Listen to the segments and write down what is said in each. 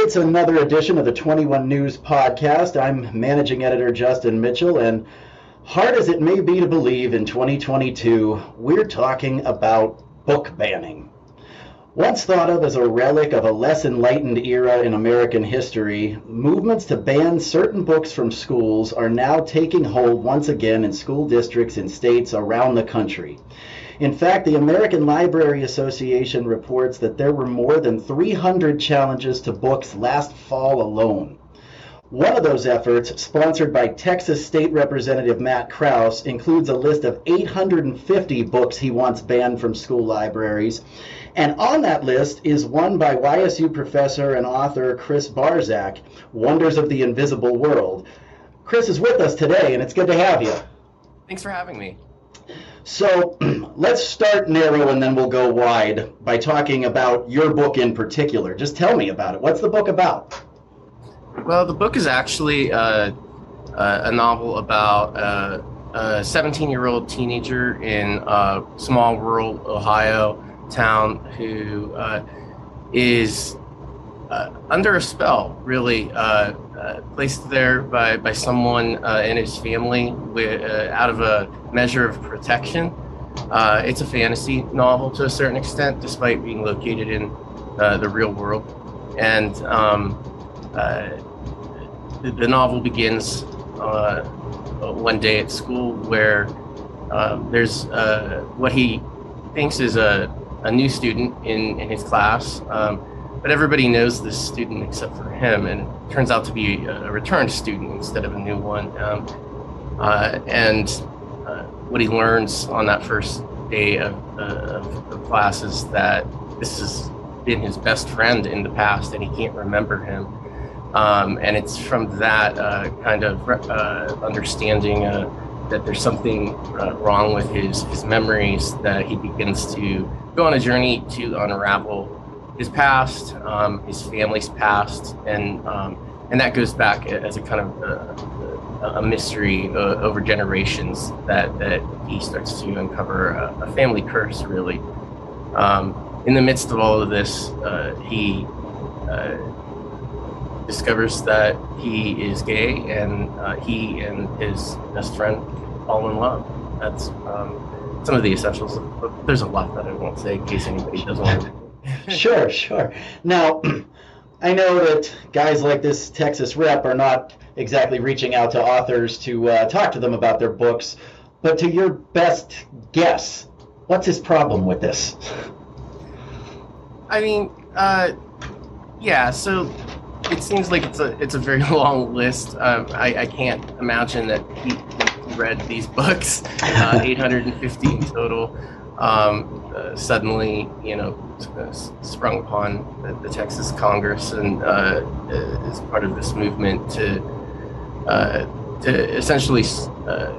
It's another edition of the 21 News Podcast. I'm managing editor Justin Mitchell, and hard as it may be to believe in 2022, we're talking about book banning. Once thought of as a relic of a less enlightened era in American history, movements to ban certain books from schools are now taking hold once again in school districts in states around the country. In fact, the American Library Association reports that there were more than 300 challenges to books last fall alone. One of those efforts, sponsored by Texas State Representative Matt Krause, includes a list of 850 books he wants banned from school libraries. And on that list is one by YSU professor and author Chris Barzak, Wonders of the Invisible World. Chris is with us today, and it's good to have you. Thanks for having me. So let's start narrow and then we'll go wide by talking about your book in particular. Just tell me about it. What's the book about? Well, the book is actually uh, uh, a novel about uh, a 17 year old teenager in a small rural Ohio town who uh, is uh, under a spell, really, uh, placed there by, by someone in his family with, out of a measure of protection. It's a fantasy novel to a certain extent, despite being located in the real world. And um, the, the novel begins uh, one day at school where uh, there's uh, what he thinks is a, a new student in, in his class, um, but everybody knows this student except for him, and it turns out to be a returned student instead of a new one. Um, uh, and uh, what he learns on that first day of, uh, of, class is that this has been his best friend in the past, and he can't remember him. Um, and it's from that uh, kind of uh, understanding uh, that there's something uh, wrong with his, his memories that he begins to go on a journey to unravel his past, um, his family's past, and um, and that goes back as a kind of uh, a mystery uh, over generations that that he starts to uncover a, a family curse really. Um, in the midst of all of this, he discovers that he is gay and uh, he and his best friend fall in love. That's um, some of the essentials. But there's a lot that I won't say in case anybody doesn't want to. sure, sure. Now, I know that guys like this Texas rep are not exactly reaching out to authors to uh, talk to them about their books, but to your best guess, what's his problem with this? I mean, uh, yeah, so it seems like it's a it's a very long list. Um, I, I can't imagine that he, he read these books, uh, 850 in total. Um, uh, suddenly, you know, uh, sprung upon the, the, Texas Congress and uh, is part of this movement uh, to essentially, uh,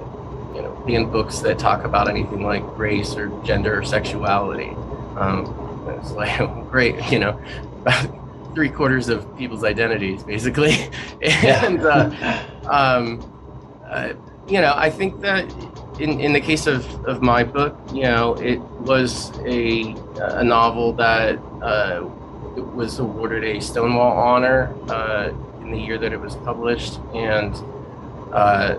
you know, be in books that talk about anything like race or gender or sexuality. Um, it's like great, you know, about three quarters of people's identities, basically. and uh, um, uh, you know, I think that in, in the case of, of my book, you know, it was a a novel that uh, was awarded a Stonewall honor uh, in the year that it was published, and uh,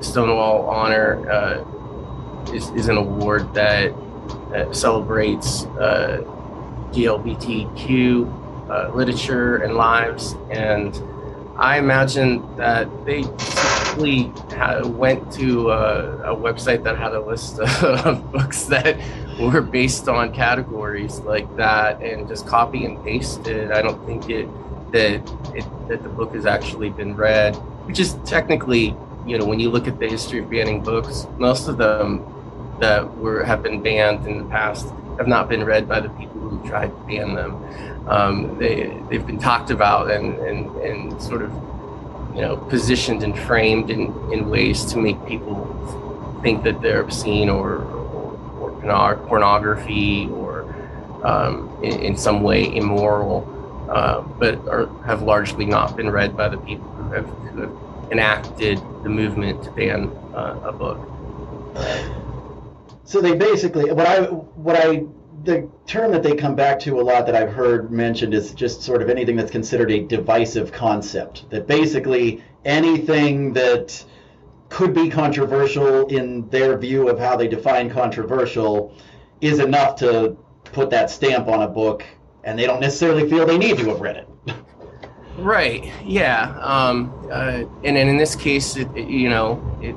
Stonewall honor uh, is, is an award that celebrates GLBTQ uh, literature and lives. And I imagine that they simply went to a, a, website that had a list of books that were based on categories like that and just copy and pasted. I don't think it that it, that the book has actually been read, which is technically, you know, when you look at the history of banning books, most of them that were have been banned in the past have not been read by the people who tried to ban them. Um, they they've been talked about and, and and sort of you know positioned and framed in, in ways to make people think that they're obscene or or, or pornography or um, in, in, some way immoral, uh, but are, have largely not been read by the people who have, who have enacted the movement to ban uh, a book. So they basically what I what I the term that they come back to a lot that I've heard mentioned is just sort of anything that's considered a divisive concept. That basically anything that could be controversial in their view of how they define controversial is enough to put that stamp on a book, and they don't necessarily feel they need to have read it. Right. Yeah. Um, uh, and, and in this case, it, it, you know, it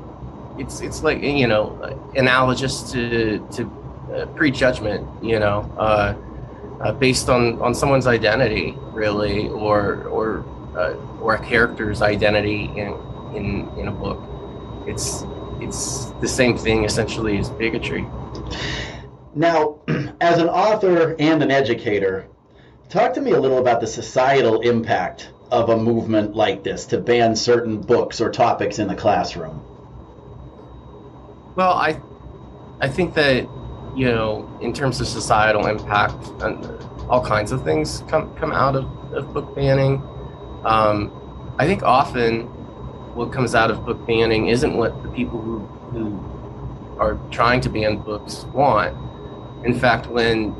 it's it's like you know analogous to to uh, prejudgment. You know, uh, uh, based on on someone's identity, really, or or uh, or a character's identity in in in a book. It's it's the same thing essentially as bigotry. Now, as an author and an educator, talk to me a little about the societal impact of a movement like this to ban certain books or topics in the classroom. Well, I I think that you know, in terms of societal impact, and all kinds of things come come out of, of book banning. Um, I think often what comes out of book banning isn't what the people who who are trying to ban books want. In fact, when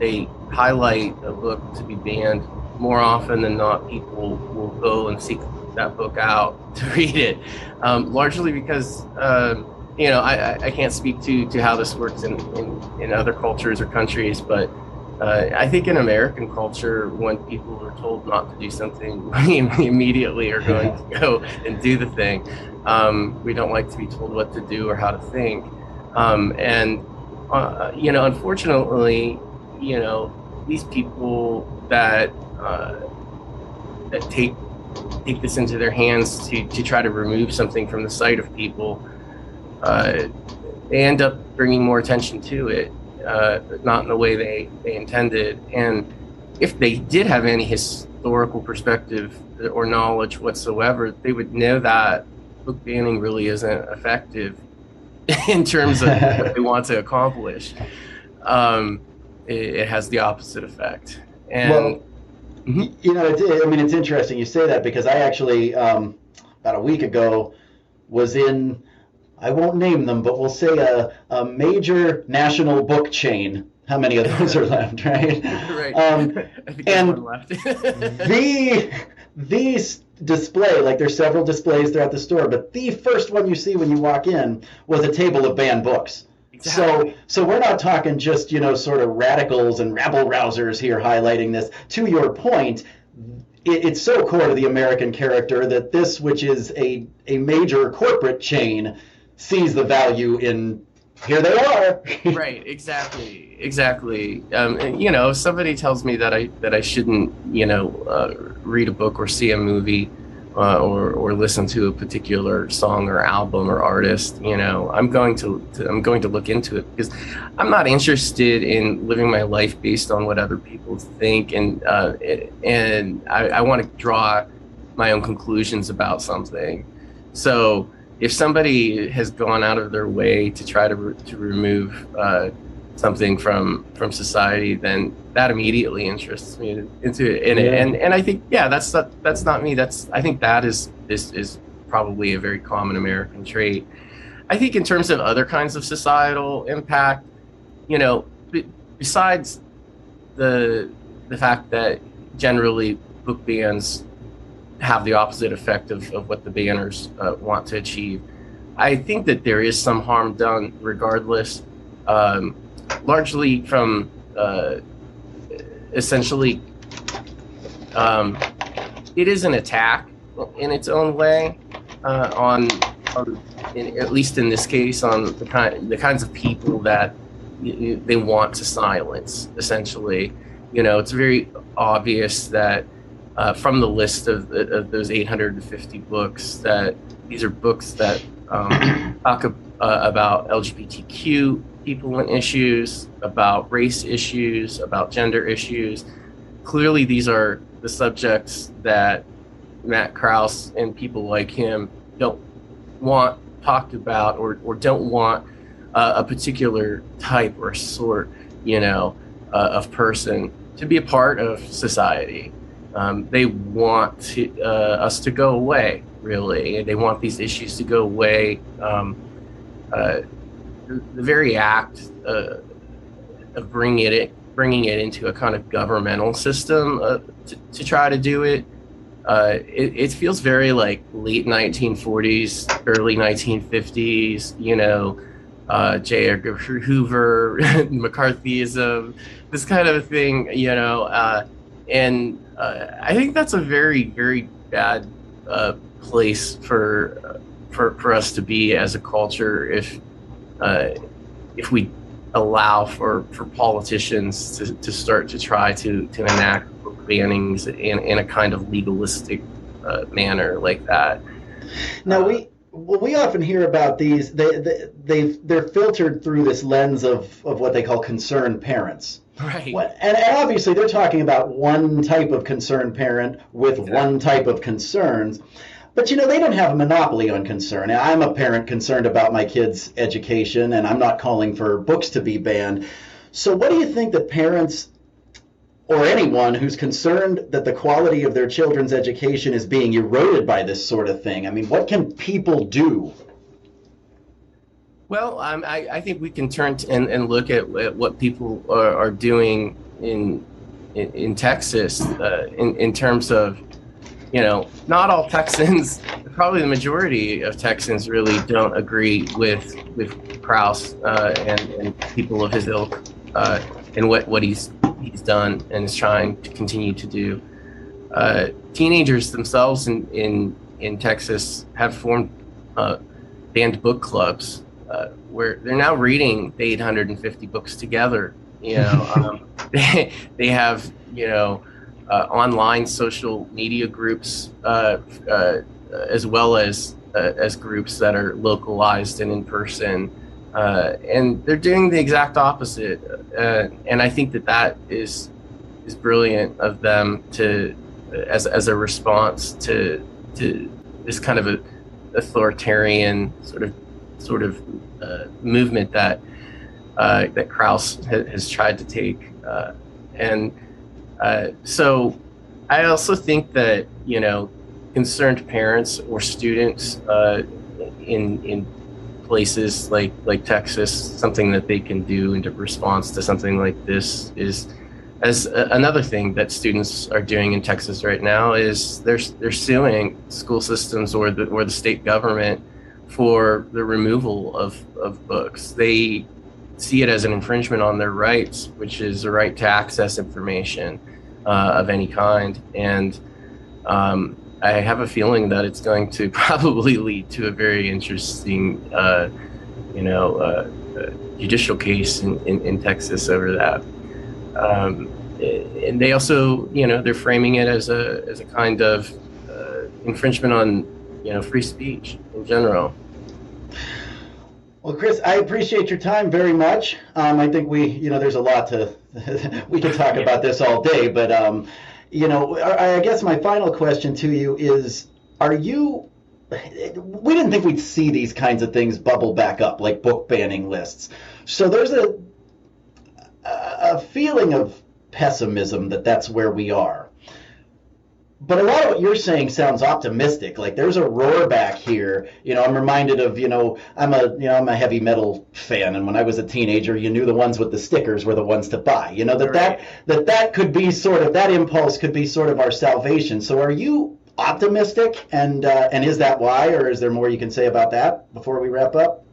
they highlight a book to be banned, more often than not, people will go and seek that book out to read it, um, largely because. Uh, you know, I, I can't speak to, to how this works in, in, in other cultures or countries, but uh, I think in American culture, when people are told not to do something, we immediately are going to go and do the thing. Um, we don't like to be told what to do or how to think. Um, and, uh, you know, unfortunately, you know, these people that, uh, that take, take this into their hands to, to try to remove something from the sight of people, uh, they end up bringing more attention to it, uh, not in the way they, they intended. And if they did have any historical perspective or knowledge whatsoever, they would know that book banning really isn't effective in terms of what they want to accomplish. Um, it, it, has the opposite effect. And well, mm-hmm. you know, I mean, it's interesting you say that because I actually um, about a week ago was in I won't name them, but we'll say a, a major national book chain. How many of those are left, right? right. Um, and the the display, like there's several displays throughout the store, but the first one you see when you walk in was a table of banned books. Exactly. So, so we're not talking just you know sort of radicals and rabble rousers here highlighting this. To your point, it, it's so core to the American character that this, which is a a major corporate chain, sees the value in here they are. right, exactly, exactly. Um, and, you know, if somebody tells me that I that I shouldn't, you know, uh, read a book or see a movie. Uh, or, or listen to a particular song or album or artist, you know, I'm going to, to, I'm going to look into it because I'm not interested in living my life based on what other people think, and uh, and I, I want to draw my own conclusions about something. So if somebody has gone out of their way to try to, re- to remove uh, something from from society, then that immediately interests me into it. And, yeah. and and I think yeah, that's not, that's not me. That's I think that is is is probably a very common American trait. I think in terms of other kinds of societal impact, you know, b- besides the the fact that generally book bans have the opposite effect of, of what the banners uh, want to achieve. I think that there is some harm done regardless, um, largely from uh, essentially, um, it is an attack in its own way uh, on, on in, at least in this case, on the, kind, the kinds of people that they want to silence, essentially. You know, it's very obvious that uh, from the list of, of, those 850 books that these are books that um, uh, about LGBTQ people and issues, about race issues, about gender issues. Clearly, these are the subjects that Matt Krause and people like him don't want talked about or, or don't want uh, a particular type or sort, you know, uh, of person to be a part of society. Um, they want to, uh, us to go away, really. They want these issues to go away. Um, uh, the, very act uh, of bringing it bringing it into a kind of governmental system uh, to, to try to do it. Uh, it, it feels very like late 1940s, early 1950s, you know, uh, J. Edgar Hoover, McCarthyism, this kind of thing, you know. Uh, and uh, I think that's a very, very bad uh, place for, for for us to be as a culture if uh, if we allow for, for politicians to, to start to try to, to enact bannings in, in a kind of legalistic uh, manner like that. Now we well, we often hear about these. They they they they're filtered through this lens of of what they call concerned parents. Right. And, and obviously, they're talking about one type of concerned parent with exactly. one type of concerns. But you know, they don't have a monopoly on concern. I'm a parent concerned about my kids' education, and I'm not calling for books to be banned. So, what do you think that parents or anyone who's concerned that the quality of their children's education is being eroded by this sort of thing? I mean, what can people do? Well, um, I, I, think we can turn and, and look at, at what people are, are doing in, in, in Texas uh, in, in terms of you know, not all Texans, probably the majority of Texans really don't agree with with Krause uh, and, and people of his ilk uh, and what, what he's he's done and is trying to continue to do. Uh, teenagers themselves in, in in Texas have formed uh, banned book clubs uh, where they're now reading the 850 books together. You know, um, they, they have you know uh, online social media groups, uh, uh, as well as uh, as groups that are localized and in person. Uh, and they're doing the exact opposite. Uh, and I think that that is is brilliant of them to as as a response to to this kind of a authoritarian sort of sort of movement that that Krause ha- has tried to take. and uh, so I also think that, you know, concerned parents or students uh, in, in places like, like Texas, something that they can do in response to something like this is as a, another thing that students are doing in Texas right now is they're, they're suing school systems or the, or the state government for the removal of, of books. They see it as an infringement on their rights, which is the right to access information uh, of any kind. And um, I have a feeling that it's going to probably lead to a very interesting, uh, you know, uh, uh, judicial case in, in, in, Texas over that. Um, and they also, you know, they're framing it as a as a kind of uh, infringement on, you know, free speech in general. Well, Chris, I appreciate your time very much. Um, I think we, you know, there's a lot to, we can talk yeah. about this all day, but, um, you know, I, I guess my final question to you is, are you, we didn't think we'd see these kinds of things bubble back up, like book banning lists. So there's a, a feeling of pessimism that that's where we are but a lot of what you're saying sounds optimistic. Like there's a roar back here. You know, I'm reminded of, you know, I'm a, you know, I'm a heavy metal fan, and when I was a teenager, you knew the ones with the stickers were the ones to buy. You know that right. that that that could be sort of that impulse could be sort of our salvation. So are you optimistic, and uh, and is that why, or is there more you can say about that before we wrap up?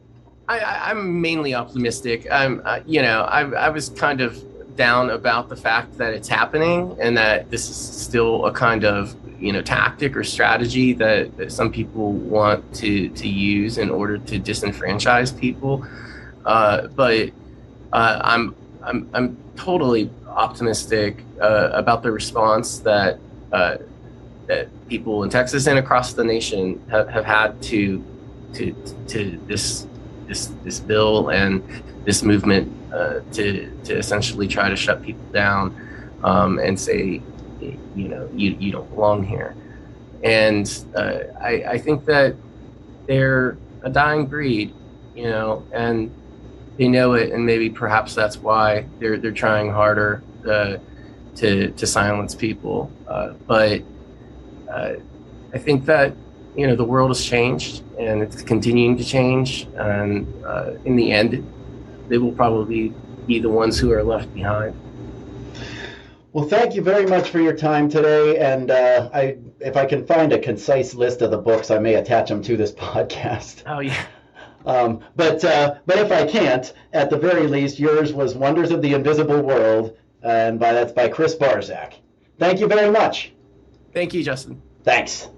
I I, am mainly optimistic. I'm, uh, you know, I, I was kind of down about the fact that it's happening and that this is still a kind of you know tactic or strategy that, that some people want to to use in order to disenfranchise people. Uh, but uh, I'm, I'm I'm totally optimistic uh, about the response that uh, that people in Texas and across the nation have, have had to to to this this this bill and this movement uh, to to essentially try to shut people down um, and say, you know, you you don't belong here. And uh, I, I think that they're a dying breed, you know, and they know it, and maybe perhaps that's why they're they're trying harder uh, to to silence people. Uh, but uh, I think that you know the world has changed, and it's continuing to change, and uh, in the end, they will probably be the ones who are left behind. Well, thank you very much for your time today, and uh, I, if I can find a concise list of the books, I may attach them to this podcast. Oh yeah. Um, but uh, but if I can't, at the very least, yours was Wonders of the Invisible World, and by that's by Chris Barzak. Thank you very much. Thank you, Justin. Thanks.